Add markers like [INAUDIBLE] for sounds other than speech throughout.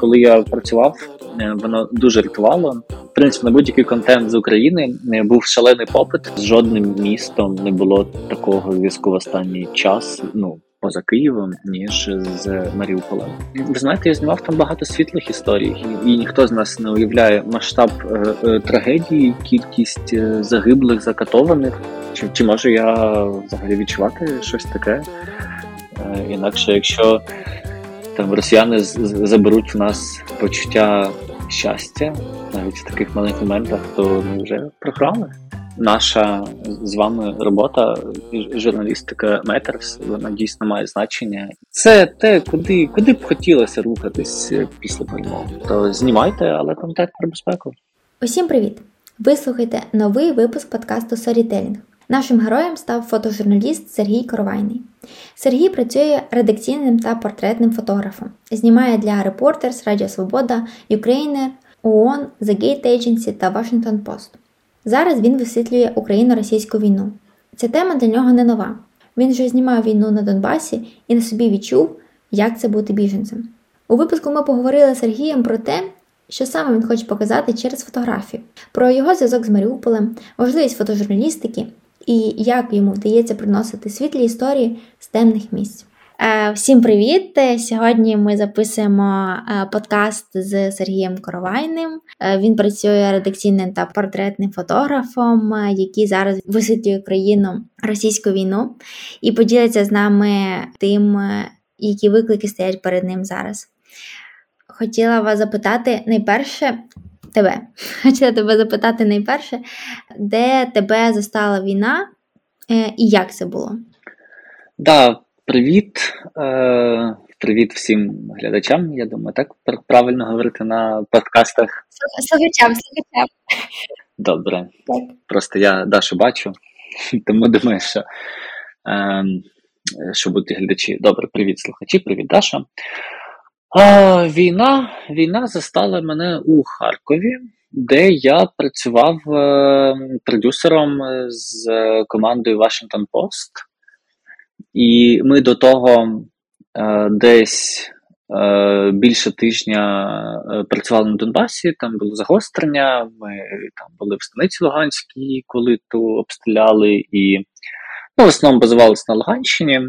коли я працював, е, воно дуже рятувало. В принципі, на будь-який контент з України е, був шалений попит. З жодним містом не було такого зв'язку в останній час. Ну поза Києвом, ніж з Маріуполем. Ви знаєте, я знімав там багато світлих історій, і ніхто з нас не уявляє масштаб е, трагедії, кількість загиблих, закатованих. Чи, чи можу я взагалі відчувати щось таке? Інакше, якщо там росіяни заберуть в нас почуття щастя навіть в таких маленьких моментах, то ми вже програли наша з вами робота, журналістика Matters, вона дійсно має значення. Це те, куди куди б хотілося рухатись після перемоги. То знімайте, але пам'ятайте про безпеку. Усім привіт! Ви слухаєте новий випуск подкасту Storytelling. Нашим героєм став фотожурналіст Сергій Коровайний. Сергій працює редакційним та портретним фотографом, знімає для Reporters, Радіо Свобода, Ukraine, ООН, The Gate Agency та Washington Post. Зараз він висвітлює Україно-російську війну. Ця тема для нього не нова. Він вже знімав війну на Донбасі і на собі відчув, як це бути біженцем. У випуску ми поговорили з Сергієм про те, що саме він хоче показати через фотографію, про його зв'язок з Маріуполем, важливість фотожурналістики і як йому вдається приносити світлі історії з темних місць. Е, всім привіт! Сьогодні ми записуємо е, подкаст з Сергієм Коровайним. Е, він працює редакційним та портретним фотографом, який зараз висвітлює країну російську війну і поділиться з нами тим, які виклики стоять перед ним зараз. Хотіла вас запитати найперше. Тебе. [LAUGHS] Хотіла тебе запитати найперше, де тебе застала війна і як це було? Да, Привіт, Е, привіт всім глядачам. Я думаю, так правильно говорити на подкастах. Слухачам, слухачам. Добре. Так. Просто я Дашу бачу, [LAUGHS] тому думаю, що е, що будуть глядачі. Добре, привіт, слухачі, привіт, Даша. А, Війна війна застала мене у Харкові, де я працював е, продюсером з командою Washington Post. І ми до того е, десь е, більше тижня е, працювали на Донбасі, там було загострення. Ми там були в станиці Луганській, коли ту обстріляли, і ну, в основному базувалися на Луганщині.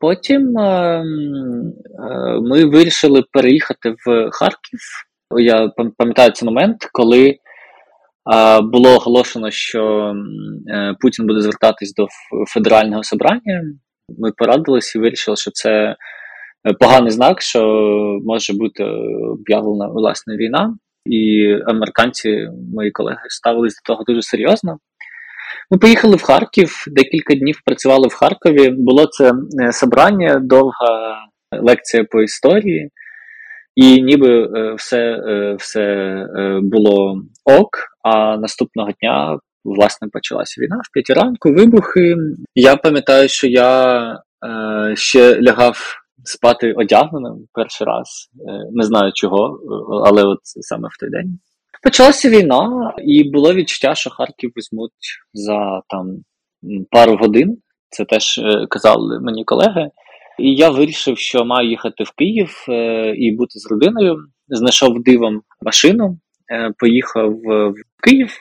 Потім е, е, ми вирішили переїхати в Харків. Я пам'ятаю цей момент, коли е, було оголошено, що Путін буде звертатись до федерального собрання. Ми порадилися і вирішили, що це е, поганий знак, що може бути об'явлена власне війна, і американці, мої колеги, ставились до того дуже серйозно. Ми поїхали в Харків, декілька днів працювали в Харкові. Було це е, собрання, довга лекція по історії, і ніби е, все все було ок. А наступного дня власне почалася війна в п'ятій ранку, вибухи. Я пам'ятаю, що я е, ще лягав спати одягненим перший раз. Е, не знаю чого, але от саме в той день. Почалася війна, і було відчуття, що Харків візьмуть за там пару годин. Це теж е, казали мені колеги. І я вирішив, що маю їхати в Київ е, і бути з родиною. Знайшов дивом машину, е, поїхав в Київ.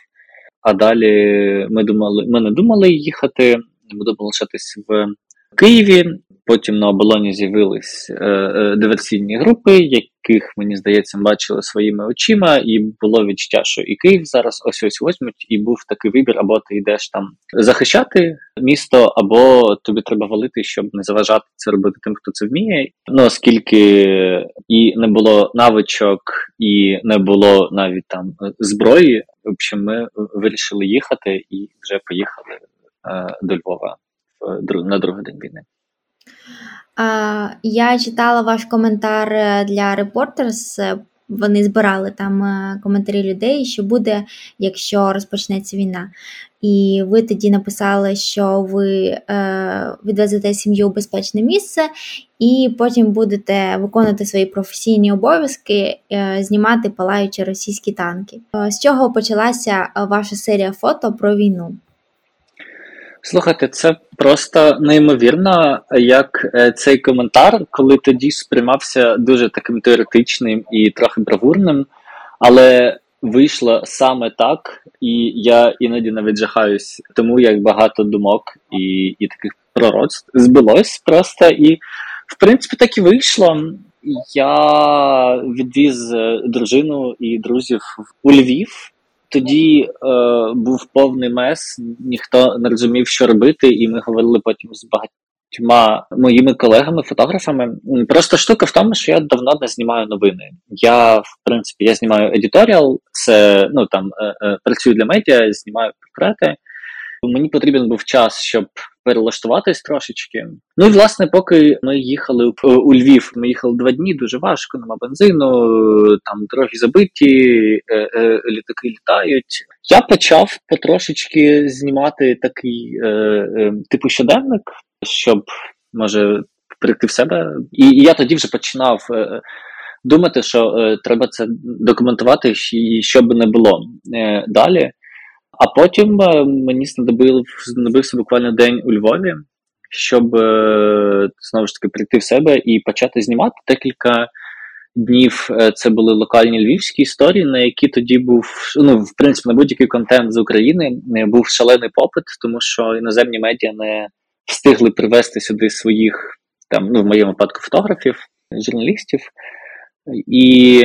А далі ми думали, ми не думали їхати, ми думали лишатись в Києві. Потім на оболоні з'явились диверсійні групи, яких мені здається бачили своїми очима, і було відчуття, що і Київ зараз ось ось возьмуть, і був такий вибір: або ти йдеш там захищати місто, або тобі треба валити, щоб не заважати це робити тим, хто це вміє. Ну оскільки і не було навичок, і не було навіть там зброї. В общем, ми вирішили їхати і вже поїхали е, до Львова на другий день війни. Я читала ваш коментар е, для Reporters, е, Вони збирали там е, коментарі людей, що буде, якщо розпочнеться війна. І ви тоді написали, що ви відвезете сім'ю у безпечне місце, і потім будете виконувати свої професійні обов'язки, знімати палаючі російські танки. З чого почалася ваша серія фото про війну? Слухайте, це просто неймовірно, як е, цей коментар, коли тоді сприймався дуже таким теоретичним і трохи бравурним, але вийшло саме так, і я іноді навіть жахаюсь, тому як багато думок і і таких пророцтв збилось просто. І, в принципі, так і вийшло. Я відвіз дружину і друзів у Львів. Тоді е, був повний мес, ніхто не розумів, що робити, і ми говорили потім з багатьма моїми колегами-фотографами. Просто штука в тому, що я давно не знімаю новини. Я, в принципі, я знімаю едіторіал, це ну там е, е, працюю для медіа, знімаю портрети. Мені потрібен був час, щоб перелаштуватись трошечки. Ну і власне, поки ми їхали у Львів, ми їхали два дні, дуже важко, нема бензину, там дороги забиті, е, е, літаки літають. Я почав потрошечки знімати такий е, типу щоденник, щоб може прийти в себе. І, і я тоді вже починав. Думати, що е, треба це документувати, і що би не було е, далі. А потім е, мені знадобився буквально день у Львові, щоб е, знову ж таки прийти в себе і почати знімати декілька днів. Е, це були локальні львівські історії, на які тоді був ну, в принципі, на будь-який контент з України був шалений попит, тому що іноземні медіа не встигли привезти сюди своїх там, ну в моєму випадку, фотографів, журналістів. І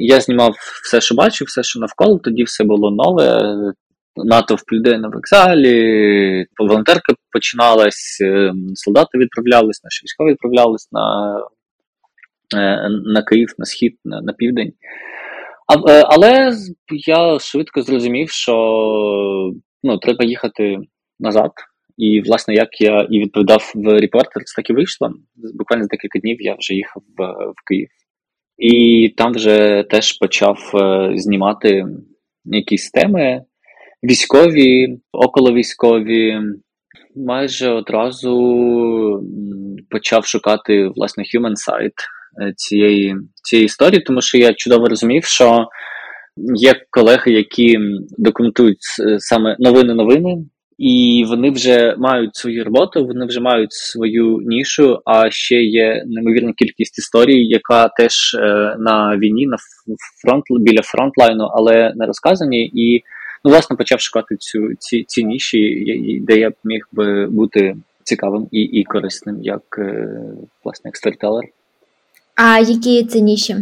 я знімав все, що бачив, все, що навколо, тоді все було нове натовп людей на вокзалі, волонтерка починалась, е, солдати відправлялись, наші військові відправлялись на е, на Київ, на схід, на, на південь. А, е, Але я швидко зрозумів, що ну, треба їхати назад. І, власне, як я і відповідав в Reporters, так і вийшло. Буквально за декілька днів я вже їхав в, в Київ. І там вже теж почав знімати якісь теми військові, околовійськові. Майже одразу почав шукати власне human side е, цієї цієї історії, тому що я чудово розумів, що є колеги, які документують саме новини-новини, і вони вже мають свою роботу, вони вже мають свою нішу. А ще є неймовірна кількість історій, яка теж е, на війні, на фронт біля фронтлайну, але не розказані. І ну, власне почав шукати цю ці, ці ніші, де я б міг би бути цікавим і і корисним, як е, власне як сторітелер. А які це ніші?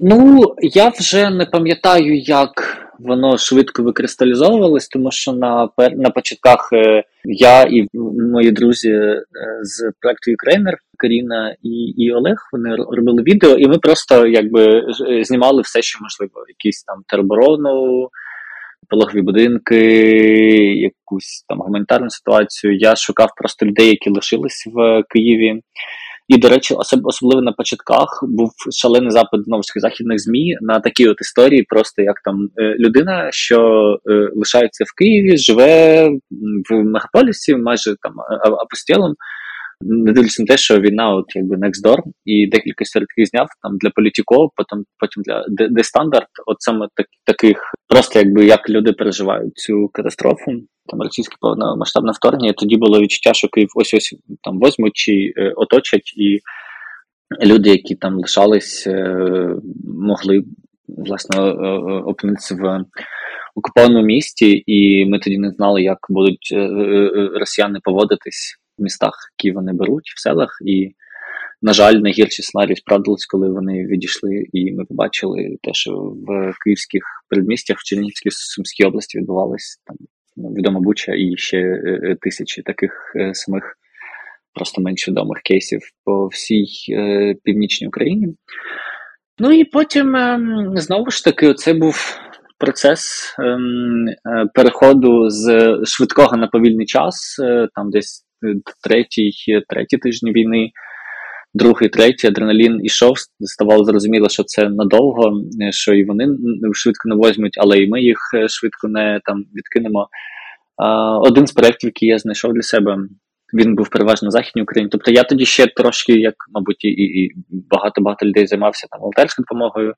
Ну, я вже не пам'ятаю, як воно швидко викристалізовувалось, тому що на на початках е, я і мої друзі е, з проекту Ukrainer, Каріна і і Олег, вони робили відео, і ми просто якби знімали все, що можливо, якісь там тероборону, пологові будинки, якусь там гуманітарну ситуацію. Я шукав просто людей, які лишились в Києві. І, до речі, особ, особливо на початках був шалений запит знову ж західних змі на такі от історії, просто як там е, людина, що е, лишається в Києві, живе в мегаполісі, майже там апостілом, не дивлячись на те, що війна, от якби next door, і декілька серед таких зняв там для політиков, потім потім для де стандарт, от саме так, таких, просто якби як люди переживають цю катастрофу, там російське повномасштабне вторгнення. Тоді було відчуття, що Київ ось ось там возьмуть чи е, оточать, і люди, які там лишались, е, могли власне е, е, опинитися в. Окупованому місті, і ми тоді не знали, як будуть е, росіяни поводитись містах, які вони беруть, в селах. І, на жаль, найгірші сценарії справдились, коли вони відійшли, і ми побачили те, що в київських передмістях, в Чернігівській Сумській області відбувалось там ну, відома Буча і ще е, е, тисячі таких е, самих. Просто менш відомих кейсів по всій північній Україні. Ну і потім е, знову ж таки, це був процес е, переходу з швидкого на повільний час, там десь третій, третій тижні війни, другий, третій адреналін ішов. Ставало зрозуміло, що це надовго, що і вони швидко не возьмуть, але і ми їх е, швидко не там відкинемо. Один з проєктів, який я знайшов для себе, він був переважно в Західній Україні. Тобто я тоді ще трошки, як, мабуть, і і багато-багато людей займався там волонтерською допомогою.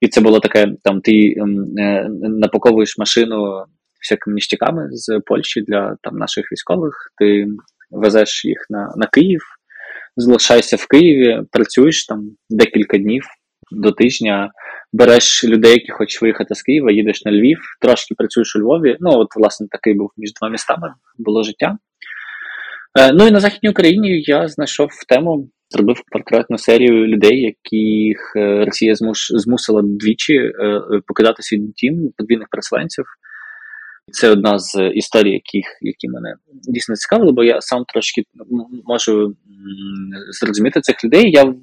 І це було таке: там ти е, напаковуєш машину всякими ніштяками з Польщі для там наших військових. Ти везеш їх на, на Київ, залишаєшся в Києві, працюєш там декілька днів до тижня. Береш людей, які хочуть виїхати з Києва, їдеш на Львів, трошки працюєш у Львові. Ну, от, власне, такий був між двома містами, було життя. Е, ну і на Західній Україні я знайшов тему, зробив портретну серію людей, яких е, Росія змусила двічі е, покидати свій дім подвійних переселенців. Це одна з історій, яких, які мене дійсно цікавили, бо я сам трошки можу зрозуміти цих людей. Я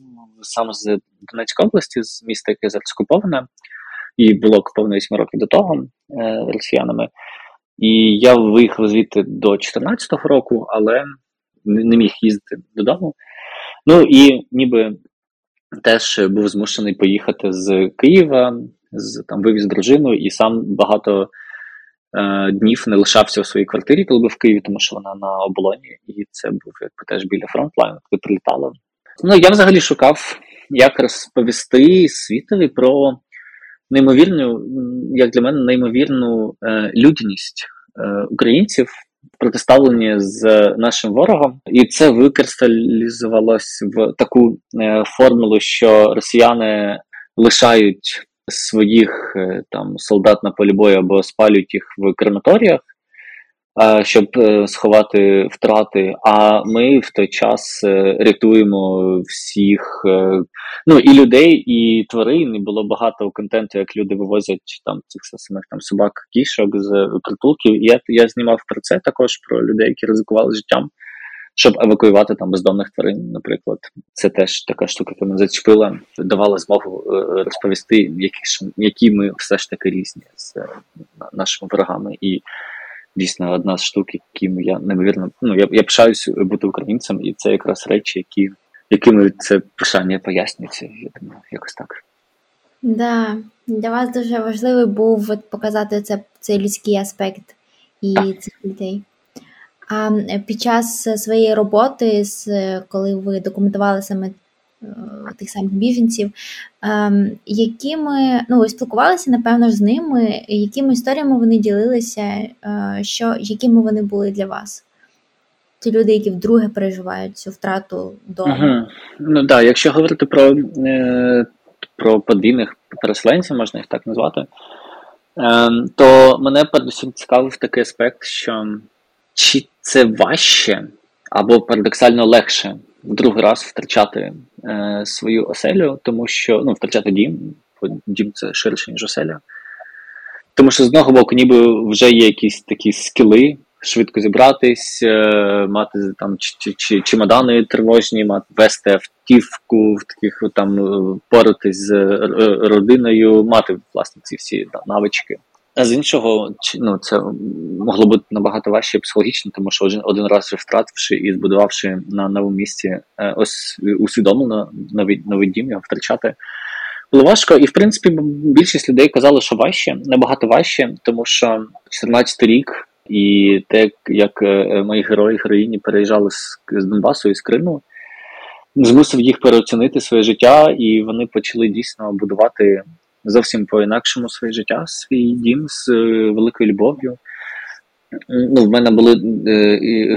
сам з Донецької області, з міста, яке зараз окуповане, і було окуповане 8 років до того росіянами. І я виїхав звідти до 2014 року, але не міг їздити додому. Ну і ніби теж був змушений поїхати з Києва, з там вивіз дружину, і сам багато е, днів не лишався у своїй квартирі, коли був в Києві, тому що вона на оболоні, і це був якби теж біля фронтлайну, коли прилітало. Ну я взагалі шукав, як розповісти світові про неймовірну, як для мене, неймовірну е, людяність е, українців протиставлені з нашим ворогом, і це викристалізувалось в таку е, формулу, що росіяни лишають своїх е, там солдат на полі бою або спалюють їх в крематоріях щоб е, сховати втрати. А ми в той час е, рятуємо всіх е, ну і людей, і тварин. І було багато контенту, як люди вивозять там цих самих там собак, кішок з притулків. Я я знімав про це також про людей, які ризикували життям. Щоб евакуювати там бездомних тварин, наприклад, це теж така штука, яка мене зачепила, давала змогу розповісти, які ж які ми все ж таки різні з нашими ворогами, і дійсно одна з штук, яким я неймовірно ну я я пишаюсь бути українцем, і це якраз речі, які якими це пишання пояснюється. Я думаю, якось так. Да, для вас дуже важливий був показати це, цей людський аспект і цих людей. А під час своєї роботи, коли ви документували саме Е, тих самих біженців, ем, якими ну ви спілкувалися, напевно, з ними, якими історіями вони ділилися, е, що, якими вони були для вас? Ті люди, які вдруге переживають цю втрату дому. Ага. Ну так, якщо говорити про е, про подвійних переселенців, можна їх так назвати, е, то мене передусім цікавив такий аспект, що чи це важче або парадоксально легше в другий раз втрачати е, свою оселю, тому що ну, втрачати дім, бо дім це ширше, ніж оселя. Тому що з одного боку, ніби вже є якісь такі скіли, швидко зібратись, е, мати там чи, чи, чемодани тривожні, мати вести автівку, в таких там е, поратись з е, родиною, мати власне ці всі да, навички. А з іншого, ну це могло бути набагато важче психологічно, тому що один один раз втративши і збудувавши на новому місці, е, ось усвідомлено новий новий дім його втрачати. Було важко, і в принципі більшість людей казали, що важче, набагато важче, тому що 14 рік, і те, як е, мої герої героїні переїжджали з, з Донбасу і з Криму, змусив їх переоцінити своє життя, і вони почали дійсно будувати зовсім по-інакшому своє життя, свій дім з е, великою любов'ю. Ну, В мене були е,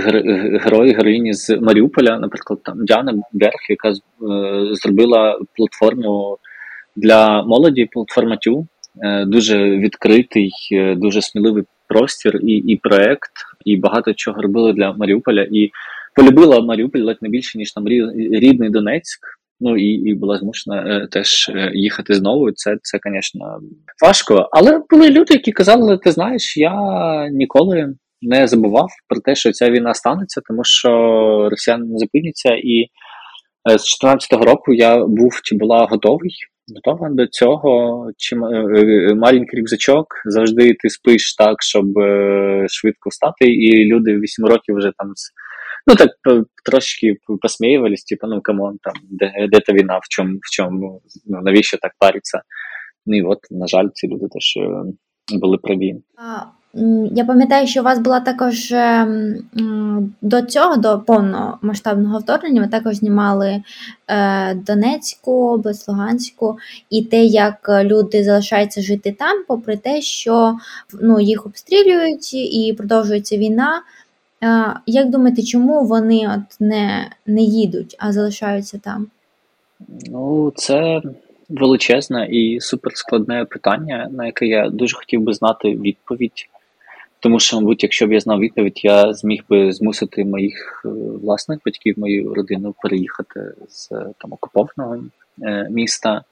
герої, героїні з Маріуполя, наприклад, там Діана Берг, яка е, зробила платформу для молоді, платформа Тю, е, дуже відкритий, е, дуже сміливий простір і і проект, і багато чого робили для Маріуполя. І полюбила Маріуполь ледь не більше, ніж там рідний Донецьк. Ну і і була змушена е, теж е, їхати знову. Це, це, звісно, важко. Але були люди, які казали: ти знаєш, я ніколи не забував про те, що ця війна станеться, тому що росіяни не зупиняться. І е, з 2014 року я був чи була готовий. Готова до цього, чи маленький рюкзачок, завжди ти спиш так, щоб швидко встати, і люди в 8 років вже там Ну так трошки посміювались, типу, ну come on, там, де де та війна, в чому, в чому, ну навіщо так париться? Ну і от, на жаль, ці люди теж е, були праві. Я пам'ятаю, що у вас була також ем, до цього, до повномасштабного вторгнення, ви також знімали е, Донецьку область, Луганську, і те, як люди залишаються жити там, попри те, що ну, їх обстрілюють і продовжується війна. Е, як думаєте, чому вони от не, не їдуть, а залишаються там? Ну, це величезне і суперскладне питання, на яке я дуже хотів би знати відповідь. Тому що, мабуть, якщо б я знав відповідь, я зміг би змусити моїх е, власних батьків, мою родину переїхати з там окупованого е, міста.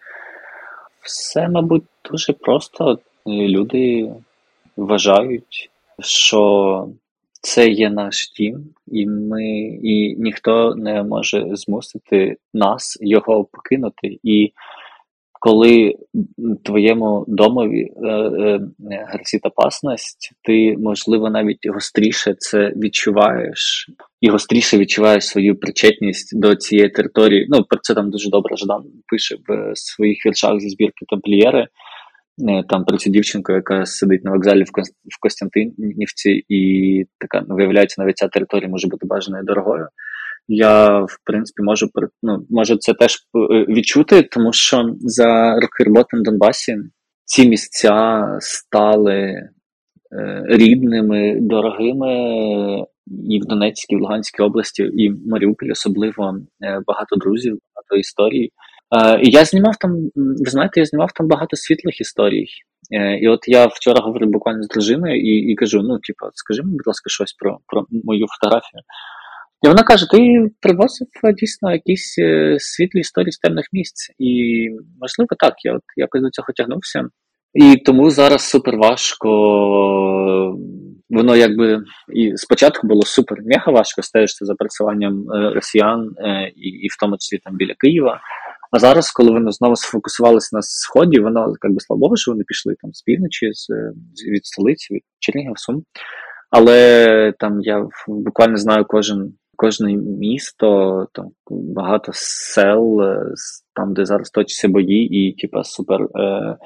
Все, мабуть, дуже просто. Люди вважають, що це є наш дім, і ми, і ніхто не може змусити нас його покинути. І коли твоєму домові е, е, грозить опасність, ти, можливо, навіть гостріше це відчуваєш, і гостріше відчуваєш свою причетність до цієї території. Ну, про це там дуже добре Ждан пише в своїх віршах зі збірки тамплієри. Е, там про цю дівчинку, яка сидить на вокзалі в Костянтинівці, і така ну, виявляється, навіть ця територія може бути бажаною дорогою я в принципі можу ну, можу це теж е, відчути, тому що за роки роботи на Донбасі ці місця стали е, рідними, дорогими і в Донецькій, і в Луганській області, і в Маріуполі особливо багато друзів, багато історій. І я знімав там, ви знаєте, я знімав там багато світлих історій. І от я вчора говорив буквально з дружиною і і кажу: ну, типу, скажи мені, будь ласка, щось про про мою фотографію. І вона каже: ти привозив е, дійсно якісь е, світлі історії з темних місць. І, можливо, так, я от якось до цього тягнувся. І тому зараз супер важко. Воно якби і спочатку було супер мега важко стежити за працюванням е, росіян, і і в тому числі там біля Києва. А зараз, коли вони знову сфокусувалися на сході, воно якби слава Богу, що вони пішли там з півночі, з від столиці, від Чернігів, Сум. Але там я буквально знаю кожен кожне місто, там багато сел, е, там, де зараз точаться бої, і типа супер е,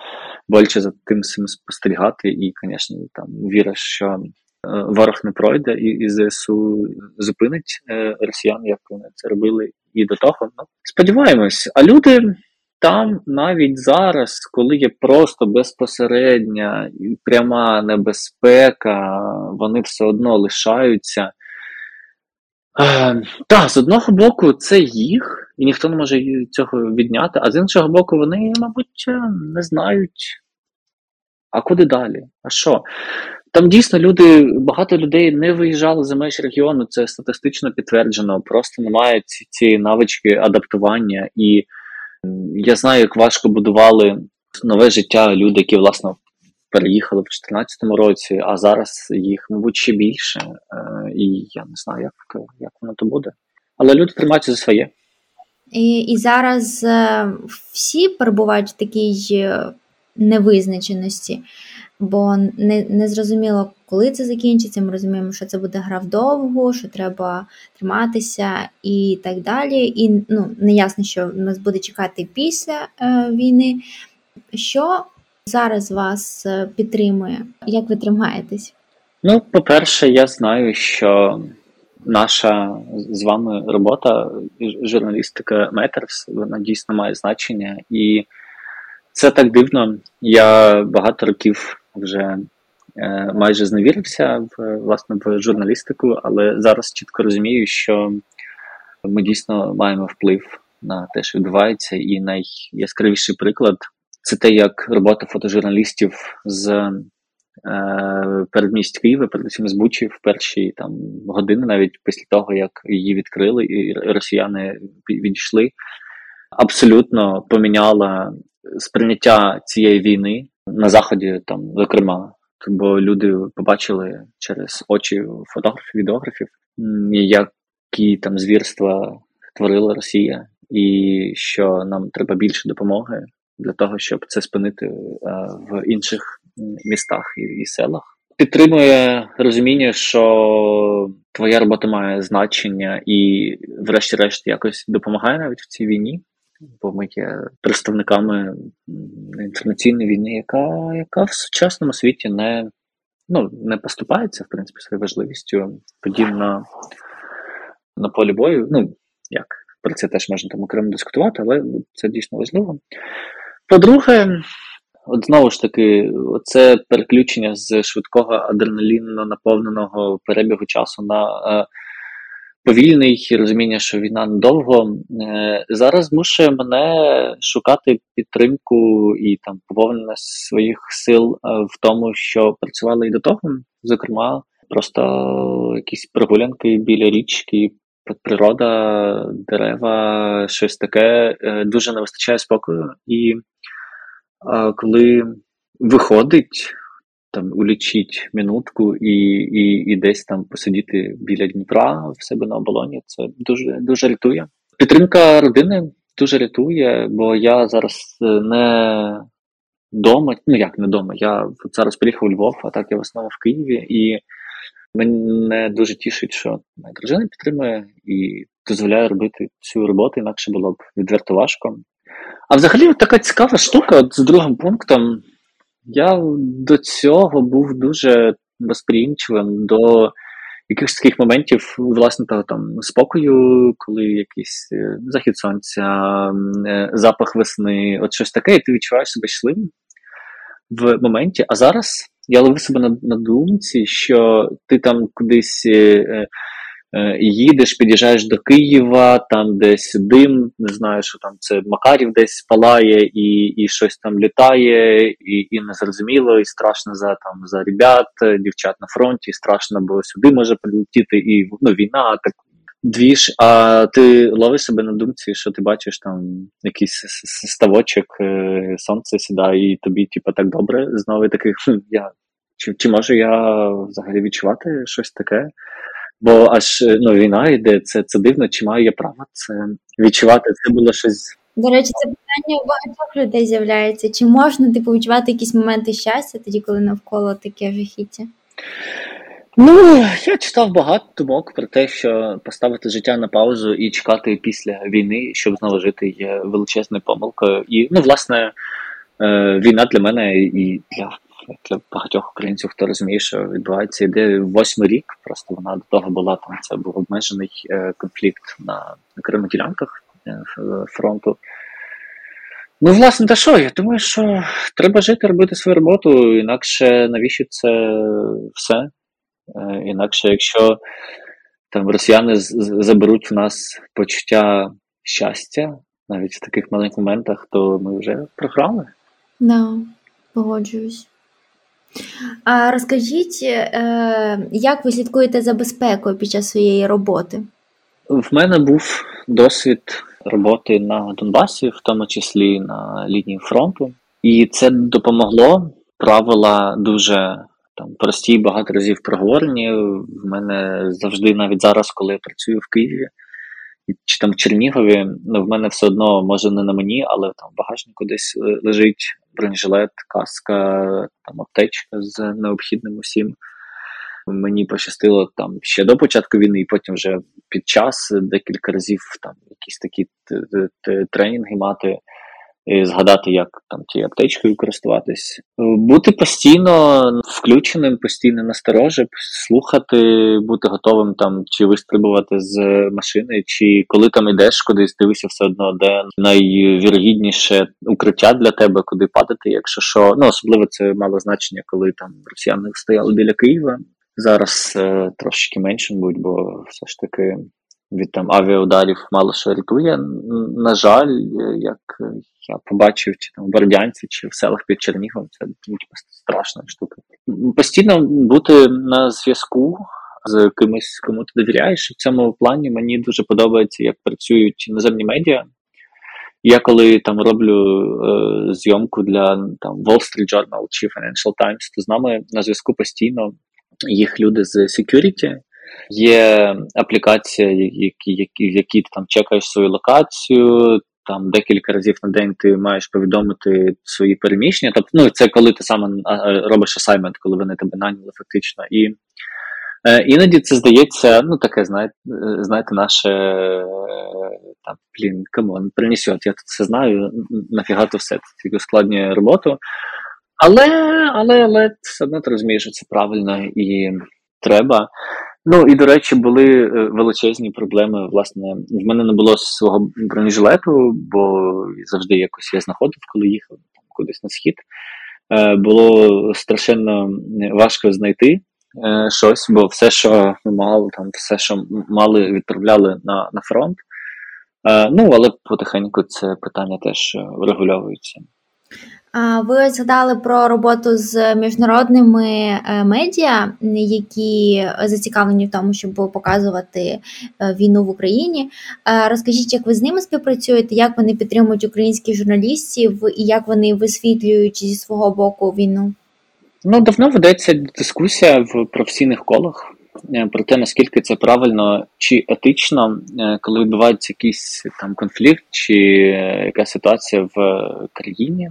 боляче за тим всім спостерігати. І, звісно, там віриш, що е, ворог не пройде, і, і ЗСУ зупинить е, росіян, як вони це робили і до того. Ну, Сподіваємось, а люди. Там навіть зараз, коли є просто безпосередня і пряма небезпека, вони все одно лишаються. Е, Так, з одного боку, це їх, і ніхто не може цього відняти, а з іншого боку, вони, мабуть, е, не знають, а куди далі? А що? Там дійсно люди, багато людей не виїжджали за межі регіону, це статистично підтверджено, просто немає цієї навички адаптування. І я знаю, як важко будували нове життя люди, які, власне, переїхали в 2014 році, а зараз їх, мабуть, ще більше. Е, і я не знаю, як як воно то буде. Але люди тримаються за своє. І і зараз е, всі перебувають в такій е, невизначеності, бо не, не зрозуміло, коли це закінчиться. Ми розуміємо, що це буде гра вдовго, що треба триматися і так далі. І ну, ясно, що нас буде чекати після е, війни. Що зараз вас е, підтримує? Як ви тримаєтесь? Ну, по-перше, я знаю, що наша з вами робота, журналістика Matters, вона дійсно має значення, і це так дивно. Я багато років вже е, майже зневірився в власне в журналістику, але зараз чітко розумію, що ми дійсно маємо вплив на те, що відбувається, і найяскравіший приклад це те, як робота фотожурналістів з е, передмість Києва, передусім з Бучі в перші там години, навіть після того, як її відкрили, і росіяни відійшли, абсолютно поміняла сприйняття цієї війни на заході, там, зокрема. Бо люди побачили через очі фотографів, відеографів, які там звірства творила Росія, і що нам треба більше допомоги для того, щоб це спинити е, в інших містах і селах. Підтримує розуміння, що твоя робота має значення і, врешті-решт, якось допомагає навіть в цій війні, бо ми є представниками інформаційної війни, яка яка в сучасному світі не ну, не поступається, в принципі, своєю важливістю, подібно на полі бою. Ну, як, про це теж можна там окремо дискутувати, але це дійсно важливо. По-друге, от знову ж таки, це переключення з швидкого адреналінно наповненого перебігу часу на е, повільний розуміння, що війна недовго, е, зараз змушує мене шукати підтримку і там поповнення своїх сил е, в тому, що працювали і до того. Зокрема, просто якісь прогулянки біля річки, природа, дерева, щось таке е, дуже не вистачає спокою. І коли виходить там улічіть минутку і і, і десь там посидіти біля Дніпра в себе на оболоні. Це дуже дуже рятує. Підтримка родини дуже рятує, бо я зараз е, не вдома, ну як не вдома, я зараз приїхав у Львов, а так я в основному в Києві, і мене дуже тішить, що моя дружина підтримує і дозволяє робити цю роботу, інакше було б відверто важко. А взагалі така цікава штука з другим пунктом. Я до цього був дуже восприємчивим до якихось таких моментів, власне, того там спокою, коли якийсь е, захід сонця, е, запах весни, от щось таке, і ти відчуваєш себе щасливим в моменті. А зараз я ловив себе на, на думці, що ти там кудись. Е, їдеш, під'їжджаєш до Києва, там десь дим, не знаю, що там це Макарів десь палає, і і щось там літає, і і незрозуміло, і страшно за там за ребят, дівчат на фронті, і страшно, бо сюди може прилетіти, і ну, війна, так двіж. А ти ловиш себе на думці, що ти бачиш там якийсь ставочок, е, сонце сідає, і тобі, типу, так добре. Знову такий, [LAUGHS] я чи, чи можу я взагалі відчувати щось таке? Бо аж ну, війна йде, це це дивно, чи маю я право це відчувати. Це було щось. До речі, це питання у багатьох людей з'являється. Чи можна типу, відчувати якісь моменти щастя, тоді, коли навколо таке жахіття? Ну, я читав багато думок про те, що поставити життя на паузу і чекати після війни, щоб знову жити, є величезною помилкою. І, ну, власне, е, війна для мене і для для багатьох українців, хто розуміє, що відбувається, йде восьмий рік. Просто вона до того була там. Це був обмежений е, конфлікт на окремих ділянках е, фронту. Ну, власне, та що? Я думаю, що треба жити, робити свою роботу, інакше навіщо це все? Е, інакше, якщо там росіяни заберуть в нас почуття щастя, навіть в таких маленьких моментах, то ми вже програли. Да, погоджуюсь. А розкажіть, е, як ви слідкуєте за безпекою під час своєї роботи? В мене був досвід роботи на Донбасі, в тому числі на лінії фронту, і це допомогло. Правила дуже там прості, багато разів проговорені. В мене завжди, навіть зараз, коли я працюю в Києві чи там в Чернігові, ну в мене все одно може не на мені, але там в багажнику десь лежить бронежилет, каска, там аптечка з необхідним усім. Мені пощастило там ще до початку війни, і потім вже під час декілька разів там якісь такі тренінги мати згадати, як там тією аптечкою користуватись, бути постійно включеним, постійно насторожі, слухати, бути готовим там чи вистрибувати з машини, чи коли там йдеш кудись, дивишся все одно, де найвірогідніше укриття для тебе, куди падати, якщо що. Ну особливо це мало значення, коли там росіяни стояли біля Києва. Зараз е, трошки менше, будь, бо все ж таки від там авіаударів мало що рятує. На жаль, як я побачив, чи там в Бордянці, чи в селах під Черніговом, це страшна штука. Постійно бути на зв'язку з кимось, кому ти довіряєш. В цьому плані мені дуже подобається, як працюють іноземні медіа. Я коли там роблю е, зйомку для там Wall Street Journal чи Financial Times, то з нами на зв'язку постійно їх люди з security, Є аплікація, в які ти там чекаєш свою локацію, там декілька разів на день ти маєш повідомити свої переміщення. Тобто, ну це коли ти саме робиш асаймент, коли вони тебе наняли фактично. І е, іноді це здається, ну таке, знаєте, знаєте, наше там, блін, come on, принесет, я тут все знаю, нафіга то все, це ускладнює роботу. Але але, але все одно ти розумієш, що це правильно і треба. Ну і до речі, були е, величезні проблеми. Власне, в мене не було свого бронежилету, бо завжди якось я знаходив, коли їхав там кудись на схід. Е, Було страшенно важко знайти е, щось, бо все, що ми мали, там все, що мали, відправляли на на фронт. Е, Ну але потихеньку це питання теж врегульовується. Ви згадали про роботу з міжнародними е, медіа, які зацікавлені в тому, щоб показувати е, війну в Україні. Е, розкажіть, як ви з ними співпрацюєте, як вони підтримують українських журналістів і як вони висвітлюють зі свого боку війну? Ну давно ведеться дискусія в професійних колах про те, наскільки це правильно чи етично, коли відбувається якийсь там конфлікт, чи яка ситуація в країні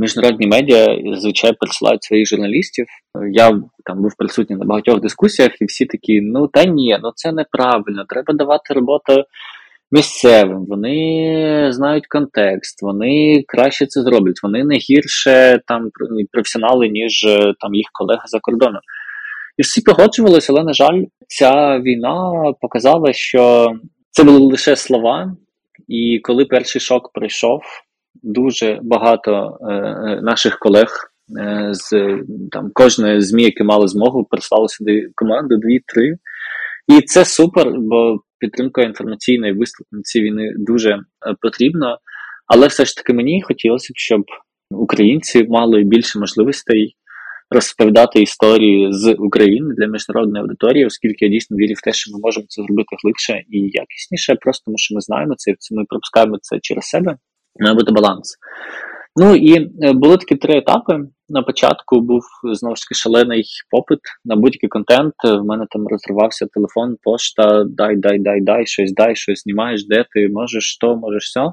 міжнародні медіа зазвичай присилають своїх журналістів. Я там був присутній на багатьох дискусіях, і всі такі: ну та ні, ну це неправильно. Треба давати роботу місцевим. Вони знають контекст, вони краще це зроблять. Вони не гірше там професіонали, ніж там їх колеги за кордоном. І всі погоджувалися, але на жаль, ця війна показала, що це були лише слова. І коли перший шок прийшов, дуже багато е, е, наших колег е, з там кожної змі, які мали змогу, прислали сюди команду дві-три. І це супер, бо підтримка інформаційної висловлення війни дуже потрібна. Але все ж таки мені хотілося б, щоб українці мали більше можливостей розповідати історії з України для міжнародної аудиторії, оскільки я дійсно вірю в те, що ми можемо це зробити глибше і якісніше, просто тому що ми знаємо це, ми пропускаємо це через себе має бути баланс. Ну і е, були такі три етапи. На початку був знову ж таки шалений попит на будь-який контент. В мене там розривався телефон, пошта, дай, дай, дай, дай, щось дай, щось знімаєш, де ти можеш то, можеш все.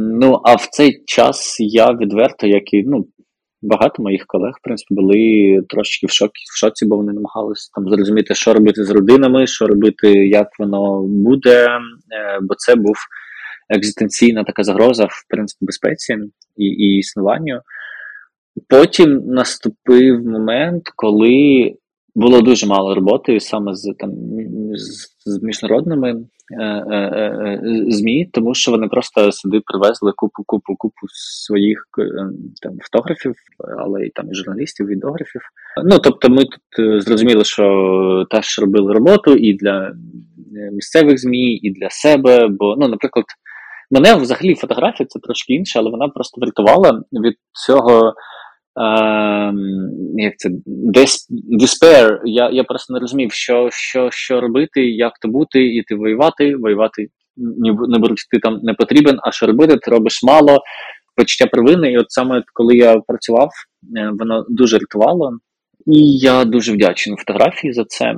Ну, а в цей час я відверто, як і ну, багато моїх колег, в принципі, були трошки в шокі, в шоці, бо вони намагалися там зрозуміти, що робити з родинами, що робити, як воно буде. Е, бо це був екзистенційна така загроза, в принципі, безпеці і, і існуванню. Потім наступив момент, коли було дуже мало роботи саме з там з, з міжнародними е, е, е, ЗМІ, тому що вони просто сюди привезли купу купу купу своїх е, там фотографів, але й там і журналістів, відеографів. Ну тобто, ми тут зрозуміли, що теж робили роботу і для місцевих ЗМІ, і для себе. Бо, ну, наприклад. Мене взагалі фотографія це трошки інше, але вона просто врятувала від цього. Е, як це despair. Я я просто не розумів, що що, що робити, як то бути, іти воювати, воювати не беруть, ти там не потрібен, а що робити, ти робиш мало, почуття провини. І от саме коли я працював, е, воно дуже рятувало. І я дуже вдячний фотографії за це.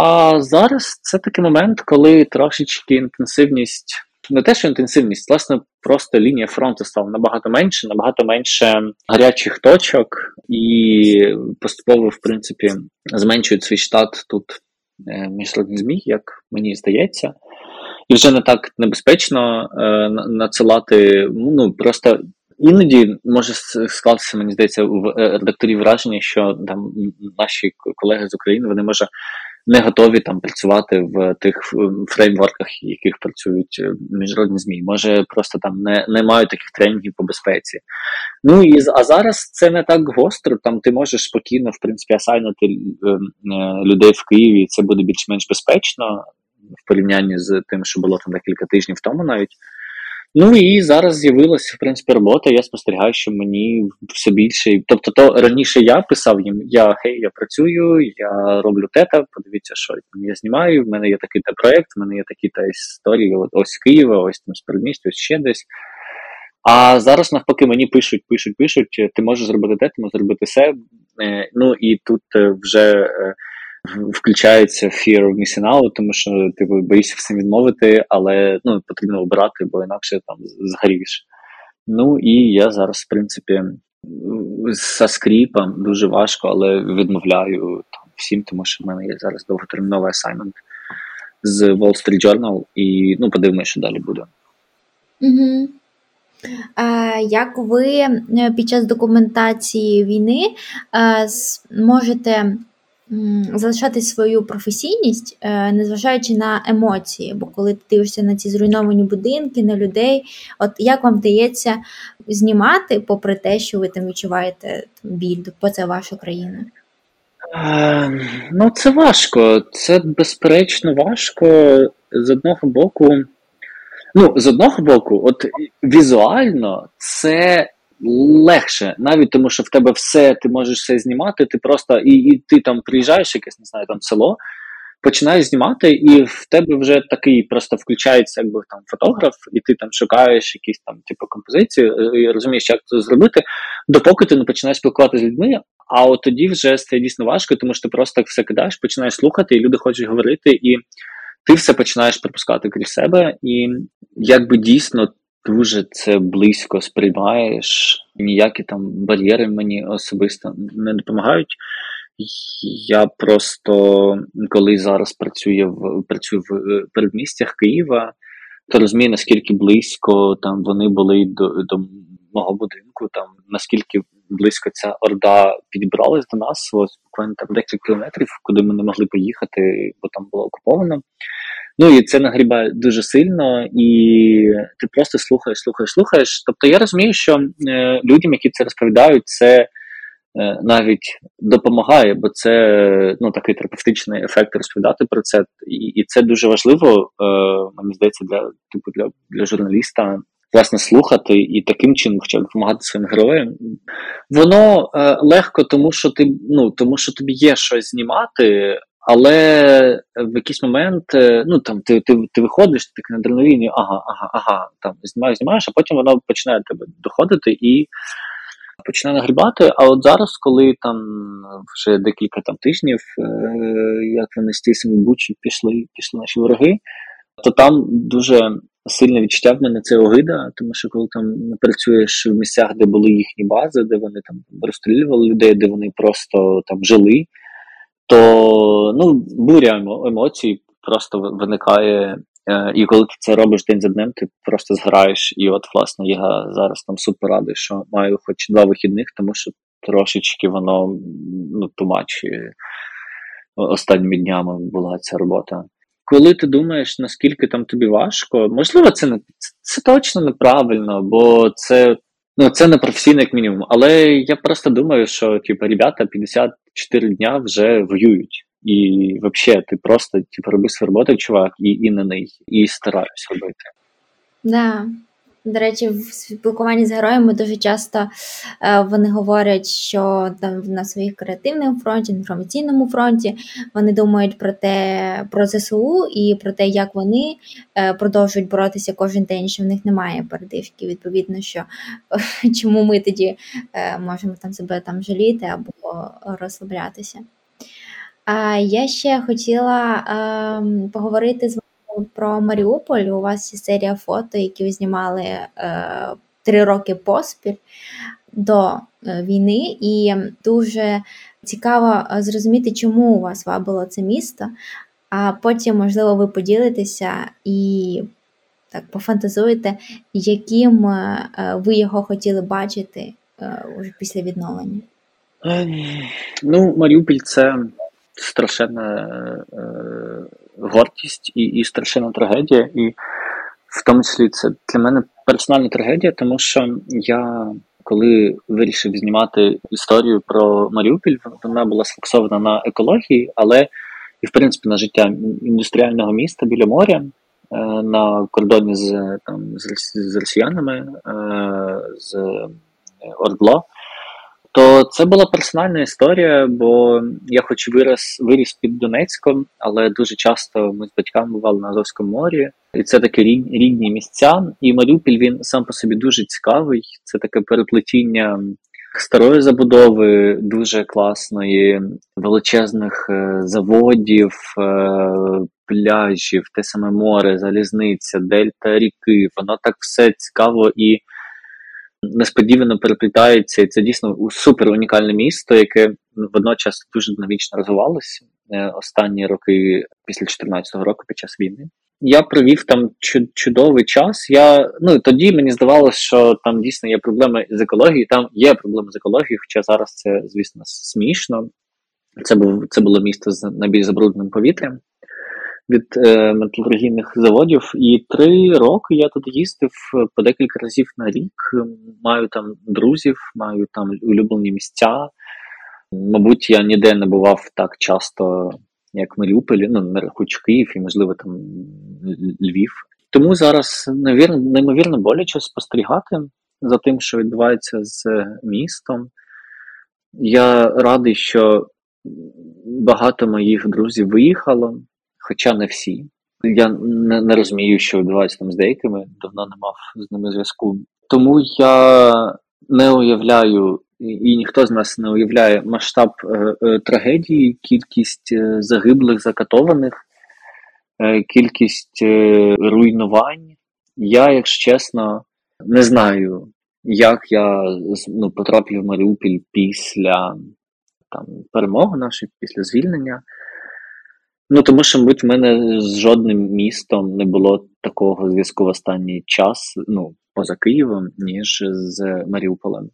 А зараз це такий момент, коли трошечки інтенсивність не те, що інтенсивність, власне, просто лінія фронту стала набагато менше, набагато менше гарячих точок, і поступово, в принципі, зменшують свій штат тут е, міжнародних ЗМІ, як мені здається. І вже не так небезпечно е, надсилати, ну просто іноді може склатися, мені здається, в е, редакторі враження, що там наші колеги з України вони може не готові там працювати в тих фреймворках, яких працюють е, міжнародні змі. Може, просто там не не мають таких тренінгів по безпеці. Ну і а зараз це не так гостро. Там ти можеш спокійно, в принципі, асайнити е, е, людей в Києві, і це буде більш-менш безпечно в порівнянні з тим, що було там декілька тижнів тому навіть. Ну і зараз з'явилася в принципі робота. Я спостерігаю, що мені все більше. Тобто, то раніше я писав їм: я гей, я працюю, я роблю тета. Подивіться, що я знімаю. В мене є такий та проект, в мене є такі та історії. Ось Києва, ось там з передмістя, ось ще десь. А зараз навпаки мені пишуть, пишуть, пишуть. Ти можеш зробити те, ти можеш зробити все. Е, ну і тут е, вже. Включається fear of missing out, тому що ти типу, боїшся всім відмовити, але ну, потрібно обирати, бо інакше там згорієш. Ну і я зараз, в принципі, за скріпом дуже важко, але відмовляю там, всім, тому що в мене є зараз довготерміновий асаймент з Wall Street Journal, і ну, подивимося, що далі буде. Угу. Як ви е, під час документації війни е, можете залишати свою професійність, е, незважаючи на емоції? Бо коли ти дивишся на ці зруйновані будинки, на людей, от як вам вдається знімати, попри те, що ви там відчуваєте біль, бо це ваша країна? Ну, це важко. Це безперечно важко з одного боку. Ну, з одного боку, от візуально це легше, навіть тому, що в тебе все, ти можеш все знімати, ти просто і і ти там приїжджаєш, якесь не знаю, там село, починаєш знімати, і в тебе вже такий просто включається якби там фотограф, і ти там шукаєш якісь там типу композиції, е, і розумієш, як це зробити, допоки ти не починаєш спілкуватися з людьми. А от тоді вже стає дійсно важко, тому що ти просто так все кидаєш, починаєш слухати, і люди хочуть говорити, і ти все починаєш пропускати крізь себе, і якби дійсно дуже це близько сприймаєш, ніякі там бар'єри мені особисто не допомагають. Я просто коли зараз працюю в працюю в е, передмістях Києва, то розумію, наскільки близько там вони були до до мого будинку, там наскільки близько ця орда підібралась до нас, ось буквально там декілька кілометрів, куди ми не могли поїхати, бо там було окуповано. Ну і це нагрібає дуже сильно, і ти просто слухаєш, слухаєш, слухаєш. Тобто я розумію, що е, людям, які це розповідають, це е, навіть допомагає, бо це ну, такий терапевтичний ефект розповідати про це. І і це дуже важливо, е, мені здається, для типу для, для журналіста. Власне, слухати і таким чином хоча б допомагати своїм героям. Воно е, легко, тому що ти ну тому, що тобі є щось знімати, але в якийсь момент, е, ну там ти ти, ти виходиш, ти на адреналіні, ага, ага, ага, там знімаєш, знімаєш, а потім воно починає тебе доходити і починає нагрібати. А от зараз, коли там вже декілька там тижнів, е, як вони з тієї бучі пішли, пішли наші вороги, то там дуже сильне відчуття в мене це огида, тому що коли там працюєш в місцях, де були їхні бази, де вони там розстрілювали людей, де вони просто там жили то ну, буря емоцій просто виникає. Е, і коли ти це робиш день за днем, ти просто зграєш. І от, власне, я зараз там супер радий, що маю хоч два вихідних, тому що трошечки воно ну, тумачі останніми днями була ця робота. Коли ти думаєш, наскільки там тобі важко, можливо, це не це точно неправильно, бо це ну, це не професійно, як мінімум. Але я просто думаю, що типу, ребята 50 4 дня вже воюють. І взагалі, ти просто типу, роби свою роботу, чувак, і і на неї, і стараюсь робити. Да. До речі, в спілкуванні з героями дуже часто е, вони говорять, що там на своїх креативному фронті, інформаційному фронті вони думають про те, про ЗСУ і про те, як вони е, продовжують боротися кожен день, що в них немає передишки. Відповідно, що [LAUGHS] чому ми тоді е, можемо там себе там жаліти або розслаблятися. А я ще хотіла ем, поговорити з про Маріуполь. У вас є серія фото, які ви знімали е, три роки поспіль до е, війни, і дуже цікаво е, зрозуміти, чому у вас вабило це місто. А потім, можливо, ви поділитеся і так пофантазуєте, яким ви його хотіли бачити уже після відновлення. Ну, Маріуполь це страшенна е, гордість і і страшенна трагедія. І в тому числі це для мене персональна трагедія, тому що я. Коли вирішив знімати історію про Маріуполь, вона була сфокусована на екології, але і в принципі на життя індустріального міста біля моря, е, на кордоні з там з росіянами, е, з Ордло то це була персональна історія, бо я хоч вирос виріс під Донецьком, але дуже часто ми з батьками бували на Азовському морі, і це такі рідні місця. І Маріуполь він сам по собі дуже цікавий. Це таке переплетіння старої забудови, дуже класної, величезних е, заводів, е, пляжів, те саме море, залізниця, дельта ріки. Воно так все цікаво і несподівано переплітаються, і це дійсно супер унікальне місто, яке водночас дуже динамічно розвивалося е, останні роки після 2014 року під час війни. я провів там чудовий час. Я, ну, Тоді мені здавалося, що там дійсно є проблеми з екологією, там є проблеми з екологією, хоча зараз це, звісно, смішно. Це був, це було місто з найбільш забрудненим повітрям від е, металургійних заводів. І три роки я тут їздив по декілька разів на рік. Маю там друзів, маю там улюблені місця. Мабуть, я ніде не бував так часто, як в Маріуполі, ну не рахуючи Київ і, можливо, там Львів. Тому зараз навірно, неймовірно боляче спостерігати за тим, що відбувається з містом. Я радий, що багато моїх друзів виїхало, хоча не всі. Я не, не розумію, що відбувається там з деякими, давно не мав з ними зв'язку. Тому я не уявляю, і ніхто з нас не уявляє масштаб е, е, трагедії, кількість е, загиблих, закатованих, е, кількість е, руйнувань. Я, якщо чесно, не знаю, як я ну, потрапив в Маріуполь після там, перемоги нашої, після звільнення. Ну, тому що, мабуть, в мене з жодним містом не було такого зв'язку в останній час, ну, поза Києвом, ніж з Маріуполем.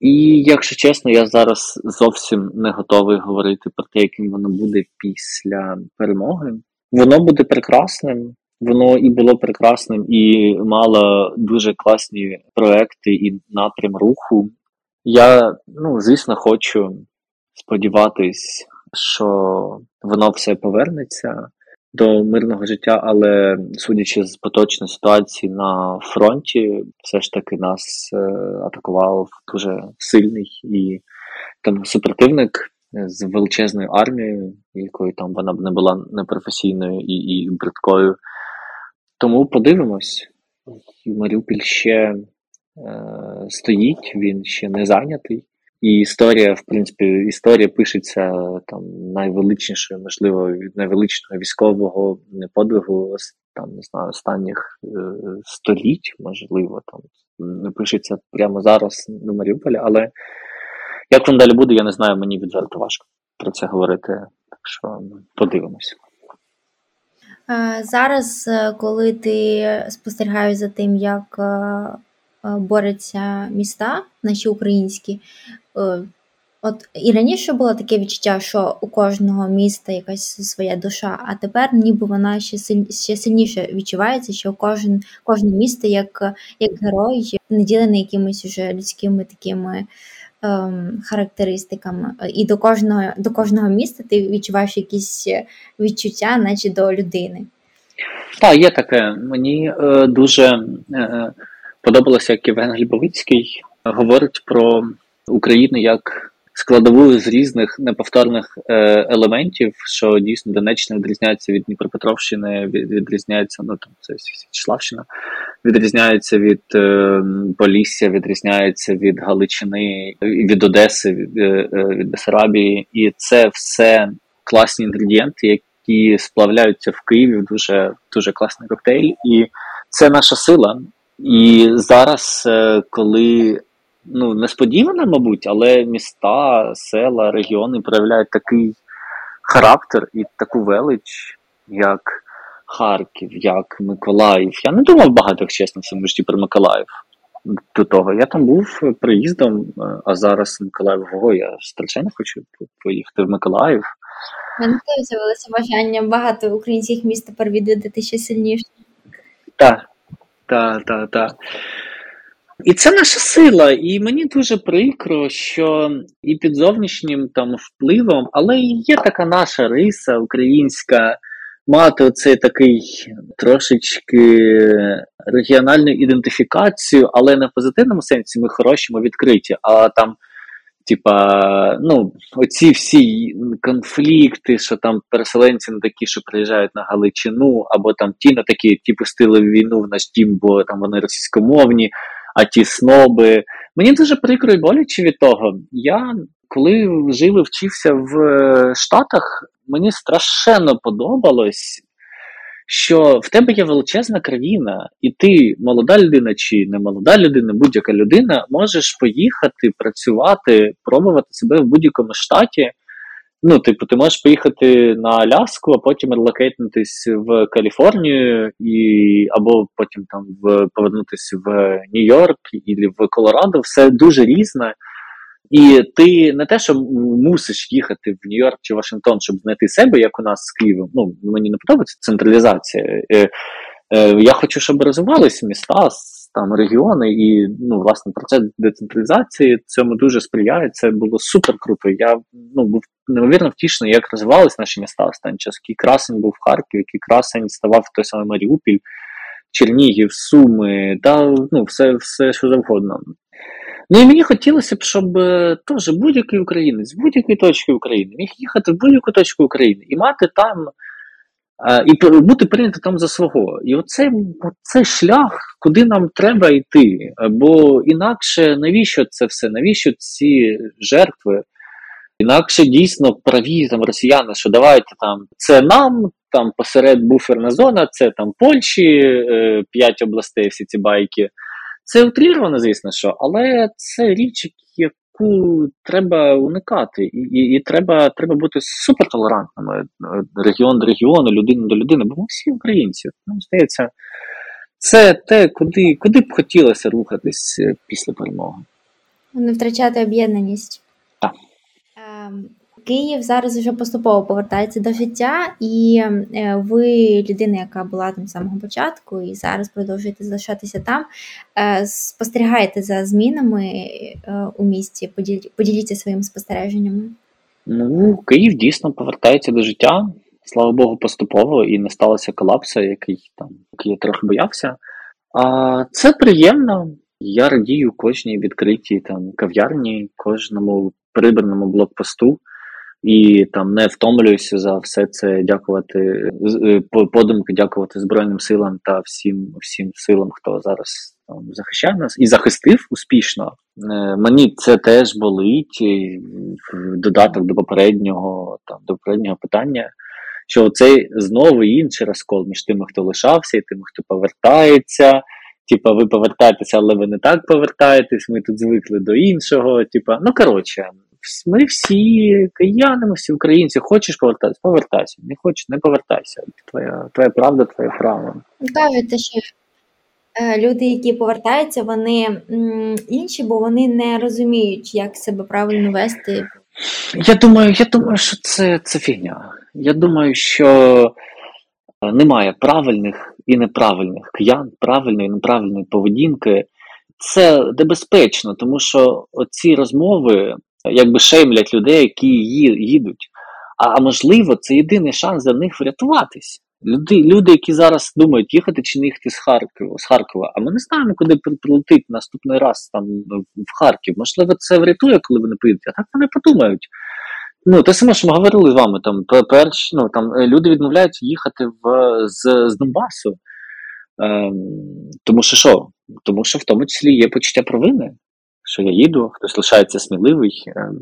І, якщо чесно, я зараз зовсім не готовий говорити про те, яким воно буде після перемоги. Воно буде прекрасним, воно і було прекрасним, і мало дуже класні проекти і напрям руху. Я, ну, звісно, хочу сподіватись що воно все повернеться до мирного життя, але судячи з поточної ситуації на фронті, все ж таки нас е, атакував дуже сильний і там супротивник з величезною армією, якою там вона б не була непрофесійною і, і бридкою. Тому подивимось, Маріуполь ще е, стоїть, він ще не зайнятий. І історія, в принципі, історія пишеться там найвеличнішою, можливо, від найвеличного військового подвигу там не знаю останніх е, століть, можливо, там не пишеться прямо зараз на Маріуполі, але як воно далі буде, я не знаю, мені відверто важко про це говорити. Так що подивимось. Зараз, е, коли ти спостерігаєш за тим, як е, борються міста, наші українські, Е, от і раніше було таке відчуття, що у кожного міста якась своя душа, а тепер ніби вона ще силь, ще сильніше відчувається, що кожен кожне місто як як герой наділений якимись уже людськими такими ем, характеристиками. І до кожного до кожного міста ти відчуваєш якісь відчуття, наче до людини. Так, є таке. Мені е, дуже е, е подобалося, як Євген Глібовицький говорить про України як складову з різних неповторних е, елементів, що дійсно Донеччина відрізняється від Дніпропетровщини, відрізняється ну там це Січславщина, відрізняється від е, Полісся, відрізняється від Галичини, від Одеси, від, е, від Бесарабії, і це все класні інгредієнти, які сплавляються в Києві в дуже дуже класний коктейль, і це наша сила. І зараз, коли ну, несподіване, мабуть, але міста, села, регіони проявляють такий характер і таку велич, як Харків, як Миколаїв. Я не думав багато, чесно, в своєму житті про Миколаїв. До того я там був приїздом, а зараз Миколаїв Ого, я страшенно хочу поїхати в Миколаїв. У мене теж з'явилося бажання багато українських міст тепер відвідати ще сильніше. Так, так, так, так. І це наша сила, і мені дуже прикро, що і під зовнішнім там впливом, але є така наша риса українська, мати оцей такий трошечки регіональну ідентифікацію, але не в позитивному сенсі ми хороші, ми відкриті. А там, типа, ну, оці всі конфлікти, що там переселенці не такі, що приїжджають на Галичину, або там ті на такі, ті пустили війну в наш дім, бо там вони російськомовні а ті сноби. Мені дуже прикро і боляче від того. Я коли жив і вчився в е, Штатах, мені страшенно подобалось. Що в тебе є величезна країна, і ти, молода людина чи не молода людина, будь-яка людина, можеш поїхати, працювати, пробувати себе в будь-якому штаті, Ну, типу, ти можеш поїхати на Аляску, а потім релокейтнутись в Каліфорнію, і або потім там в повернутися в Нью-Йорк і в Колорадо. Все дуже різне. І ти не те, що мусиш їхати в Нью-Йорк чи Вашингтон, щоб знайти себе, як у нас з Києвом. Ну, мені не подобається централізація. Е, е, Я хочу, щоб розвивалися міста, там регіони, і ну, власне процес децентралізації цьому дуже сприяє. Це було супер круто. Я ну, був неймовірно втішений, як розвивались наші міста останній час. Який красень був в Харкові, який красень ставав той самий Маріупіль, Чернігів, Суми, та ну, все, все що завгодно. Ну і мені хотілося б, щоб е, теж будь-який українець з будь-якої точки України міг їхати в будь-яку точку України і мати там, і бути прийнятим там за свого. І оцей, оцей шлях, куди нам треба йти. Бо інакше навіщо це все? Навіщо ці жертви? Інакше дійсно праві там росіяни, що давайте там це нам, там посеред буферна зона, це там Польщі, е, п'ять областей, всі ці байки. Це утріровано, звісно, що, але це річ, яку треба уникати, і і, і треба треба бути супертолерантними е, регіон до регіону, людина до людини, бо ми всі українці. Нам здається, це те, куди куди б хотілося рухатись е, після перемоги. Не втрачати об'єднаність. Так. Ем, Київ зараз вже поступово повертається до життя, і е, ви людина, яка була там з самого початку, і зараз продовжуєте залишатися там. Е, спостерігаєте за змінами е, у місті? Поділіться своїми спостереженнями. Ну, Київ дійсно повертається до життя. Слава Богу, поступово і не сталося колапсу, який там який я трохи боявся. А це приємно. Я радію кожній відкритій там кав'ярні, кожному прибраному блокпосту і там не втомлююся за все це дякувати е, подумки, дякувати Збройним силам та всім всім силам, хто зараз там захищає нас і захистив успішно. Е, мені це теж болить додаток до попереднього там до попереднього питання. Що цей знову інший розкол між тими, хто лишався, і тими, хто повертається. Типа, ви повертаєтеся, але ви не так повертаєтесь. Ми тут звикли до іншого. Типа, ну коротше, ми всі кияни, ми всі українці. Хочеш повертатися, повертайся. Не хочеш, не повертайся. Твоя твоя правда, твоє право. Кажете, що е, люди, які повертаються, вони інші, бо вони не розуміють, як себе правильно вести. Я думаю, я думаю, що це, це фігня. Я думаю, що е, немає правильних і неправильних киян, правильної і неправильної поведінки. Це небезпечно, тому що оці розмови якби шеймлять людей, які їдуть. А можливо, це єдиний шанс за них врятуватись. Люди, люди, які зараз думають, їхати чи не їхати з Харкова, з Харкова, а ми не знаємо, куди прилетить наступний раз там в Харків. Можливо, це врятує, коли вони поїдуть, а так вони подумають. Ну, те саме, що ми говорили з вами, там перш, ну, там е, люди відмовляються їхати в, з з Донбасу. Ем, Тому що що? Тому що в тому числі є почуття провини що я їду, хтось лишається сміливий. Ем,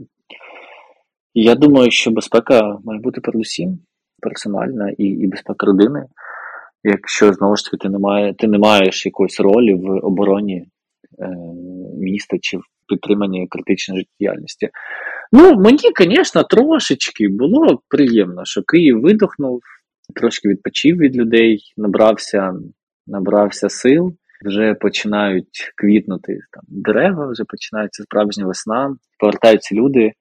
я думаю, що безпека має бути передусім персональна і і безпека родини. Якщо знову ж таки ти не має, ти не маєш якоїсь ролі в обороні е, міста чи в підтриманні критичної життєдіяльності. Ну, мені, звісно, трошечки було приємно, що Київ видохнув, трошки відпочив від людей, набрався, набрався сил вже починають квітнути там дерева, вже починається справжня весна, повертаються люди.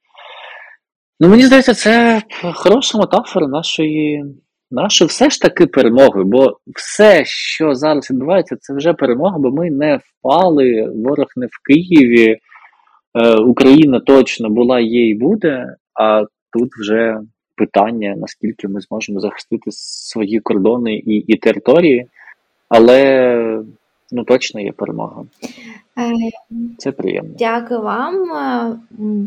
Ну, Мені здається, це хороша метафора нашої нашої все ж таки перемоги. Бо все, що зараз відбувається, це вже перемога, бо ми не впали, ворог не в Києві. Е, Україна точно була, є і буде, а тут вже питання, наскільки ми зможемо захистити свої кордони і, і території. Але ну точно є перемога. Е, Це приємно. Дякую вам. Е,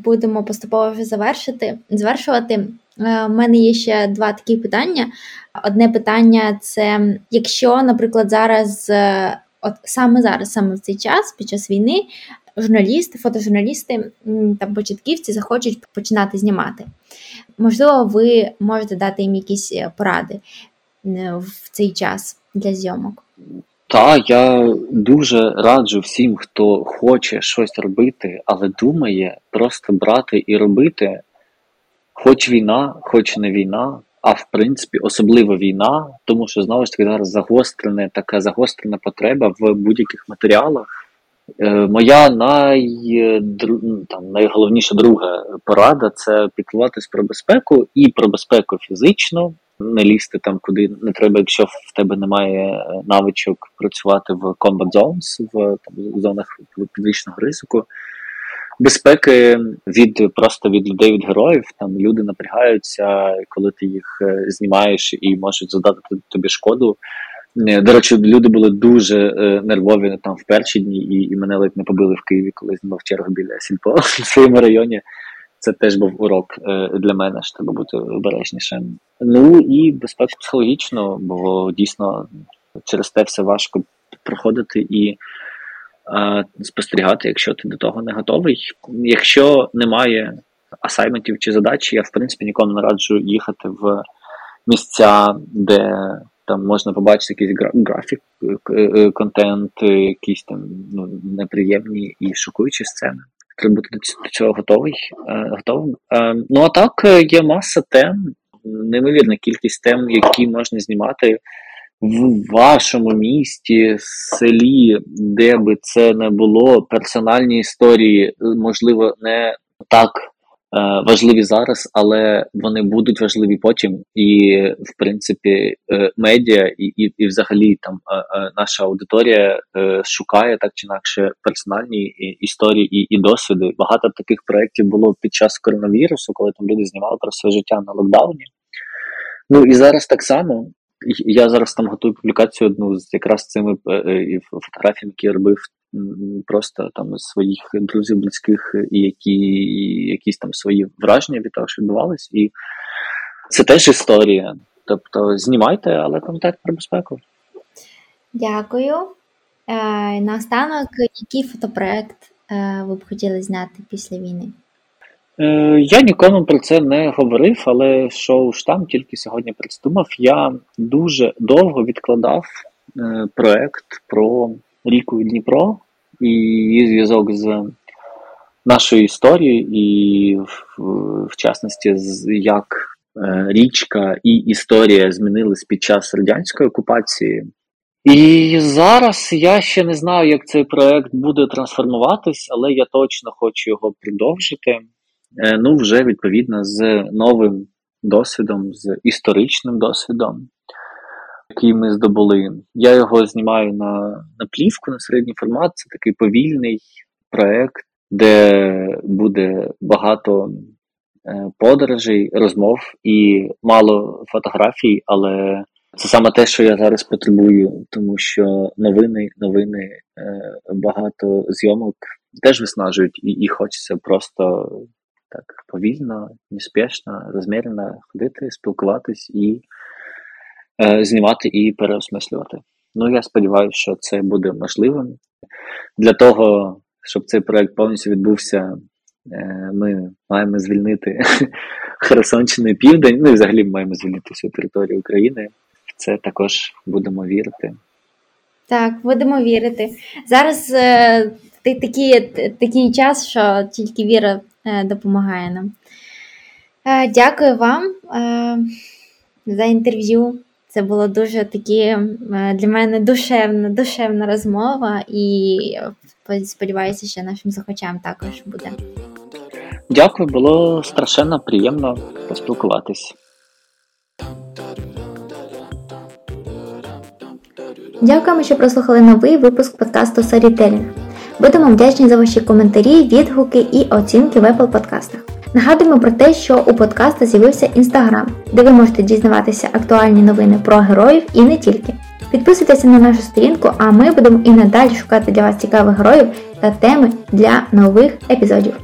будемо поступово вже завершити. завершувати. Е, у мене є ще два такі питання. Одне питання це якщо, наприклад, зараз, от саме зараз, саме в цей час, під час війни, журналісти, фотожурналісти та початківці захочуть починати знімати. Можливо, ви можете дати їм якісь поради в цей час для зйомок. Так, я дуже раджу всім, хто хоче щось робити, але думає просто брати і робити. хоч війна, хоч не війна, а в принципі особлива війна, тому що знову ж таки зараз загострене така загострена потреба в будь-яких матеріалах. Е, моя най, там, найголовніша друга порада це піклуватись про безпеку і про безпеку фізично, не лізти там, куди не треба, якщо в тебе немає навичок працювати в combat zones, в там, зонах підвищеного ризику. Безпеки від просто від людей, від героїв. Там люди напрягаються, коли ти їх е, знімаєш і можуть задати тобі шкоду. Е, до речі, люди були дуже е, нервові там в перші дні, і і мене ледь не побили в Києві, коли знімав чергу біля Сільпо [LAUGHS] в своєму районі. Це теж був урок е, для мене, що треба бути обережнішим. Ну і безпеку психологічно, бо дійсно через те все важко проходити і е, спостерігати, якщо ти до того не готовий. Якщо немає асайментів чи задач, я в принципі нікому не раджу їхати в місця, де там можна побачити якийсь графік, е, е, контент, якісь там ну, неприємні і шокуючі сцени. Треба бути до цього готовий. Е, готовим. Ну а так, є маса тем, неймовірна кількість тем, які можна знімати в вашому місті, селі, де би це не було, персональні історії, можливо, не так Е, важливі зараз, але вони будуть важливі потім. І, в принципі, е, медіа і і, і взагалі там е, наша аудиторія шукає так чи інакше персональні історії і і досвіди. Багато таких проєктів було під час коронавірусу, коли там люди знімали про своє життя на локдауні. Ну і зараз так само. Я зараз там готую публікацію одну з якраз цими фотографіями, які я робив просто там своїх друзів, близьких, і які і якісь там свої враження від того, що відбувалось. І це теж історія. Тобто знімайте, але пам'ятайте про безпеку. Дякую. Е, Наостанок, який фотопроект е, ви б хотіли зняти після війни? Е, Я нікому про це не говорив, але шоу штам тільки сьогодні придумав. Я дуже довго відкладав е, проект про ріку Дніпро і її зв'язок з нашою історією, і в, в частності, з як е, річка і історія змінились під час радянської окупації. І зараз я ще не знаю, як цей проект буде трансформуватись, але я точно хочу його продовжити. Е, ну, вже відповідно з новим досвідом, з історичним досвідом який ми здобули. Я його знімаю на на плівку, на середній формат. Це такий повільний проект, де буде багато е, подорожей, розмов і мало фотографій, але це саме те, що я зараз потребую, тому що новини, новини, е, багато зйомок теж виснажують, і, і хочеться просто. Так, повільно, неспішно, розмірено ходити, спілкуватись і знімати і переосмислювати. Ну, я сподіваюся, що це буде можливим. Для того, щоб цей проект повністю відбувся, е, ми маємо звільнити [LAUGHS] Херсонщину і Південь, ну і взагалі ми маємо звільнити всю територію України. В це також будемо вірити. Так, будемо вірити. Зараз е, такий, такий час, що тільки віра е, допомагає нам. Е, дякую вам е, за інтерв'ю. Це було дуже такі е, для мене душевна, душевна розмова, і сподіваюся, що нашим слухачам також буде. Дякую, було страшенно приємно поспілкуватись. Дякуємо, що прослухали новий випуск подкасту Storytelling. Будемо вдячні за ваші коментарі, відгуки і оцінки в Apple подкастах. Нагадуємо про те, що у подкаста з'явився інстаграм, де ви можете дізнаватися актуальні новини про героїв і не тільки. Підписуйтеся на нашу сторінку, а ми будемо і надалі шукати для вас цікавих героїв та теми для нових епізодів.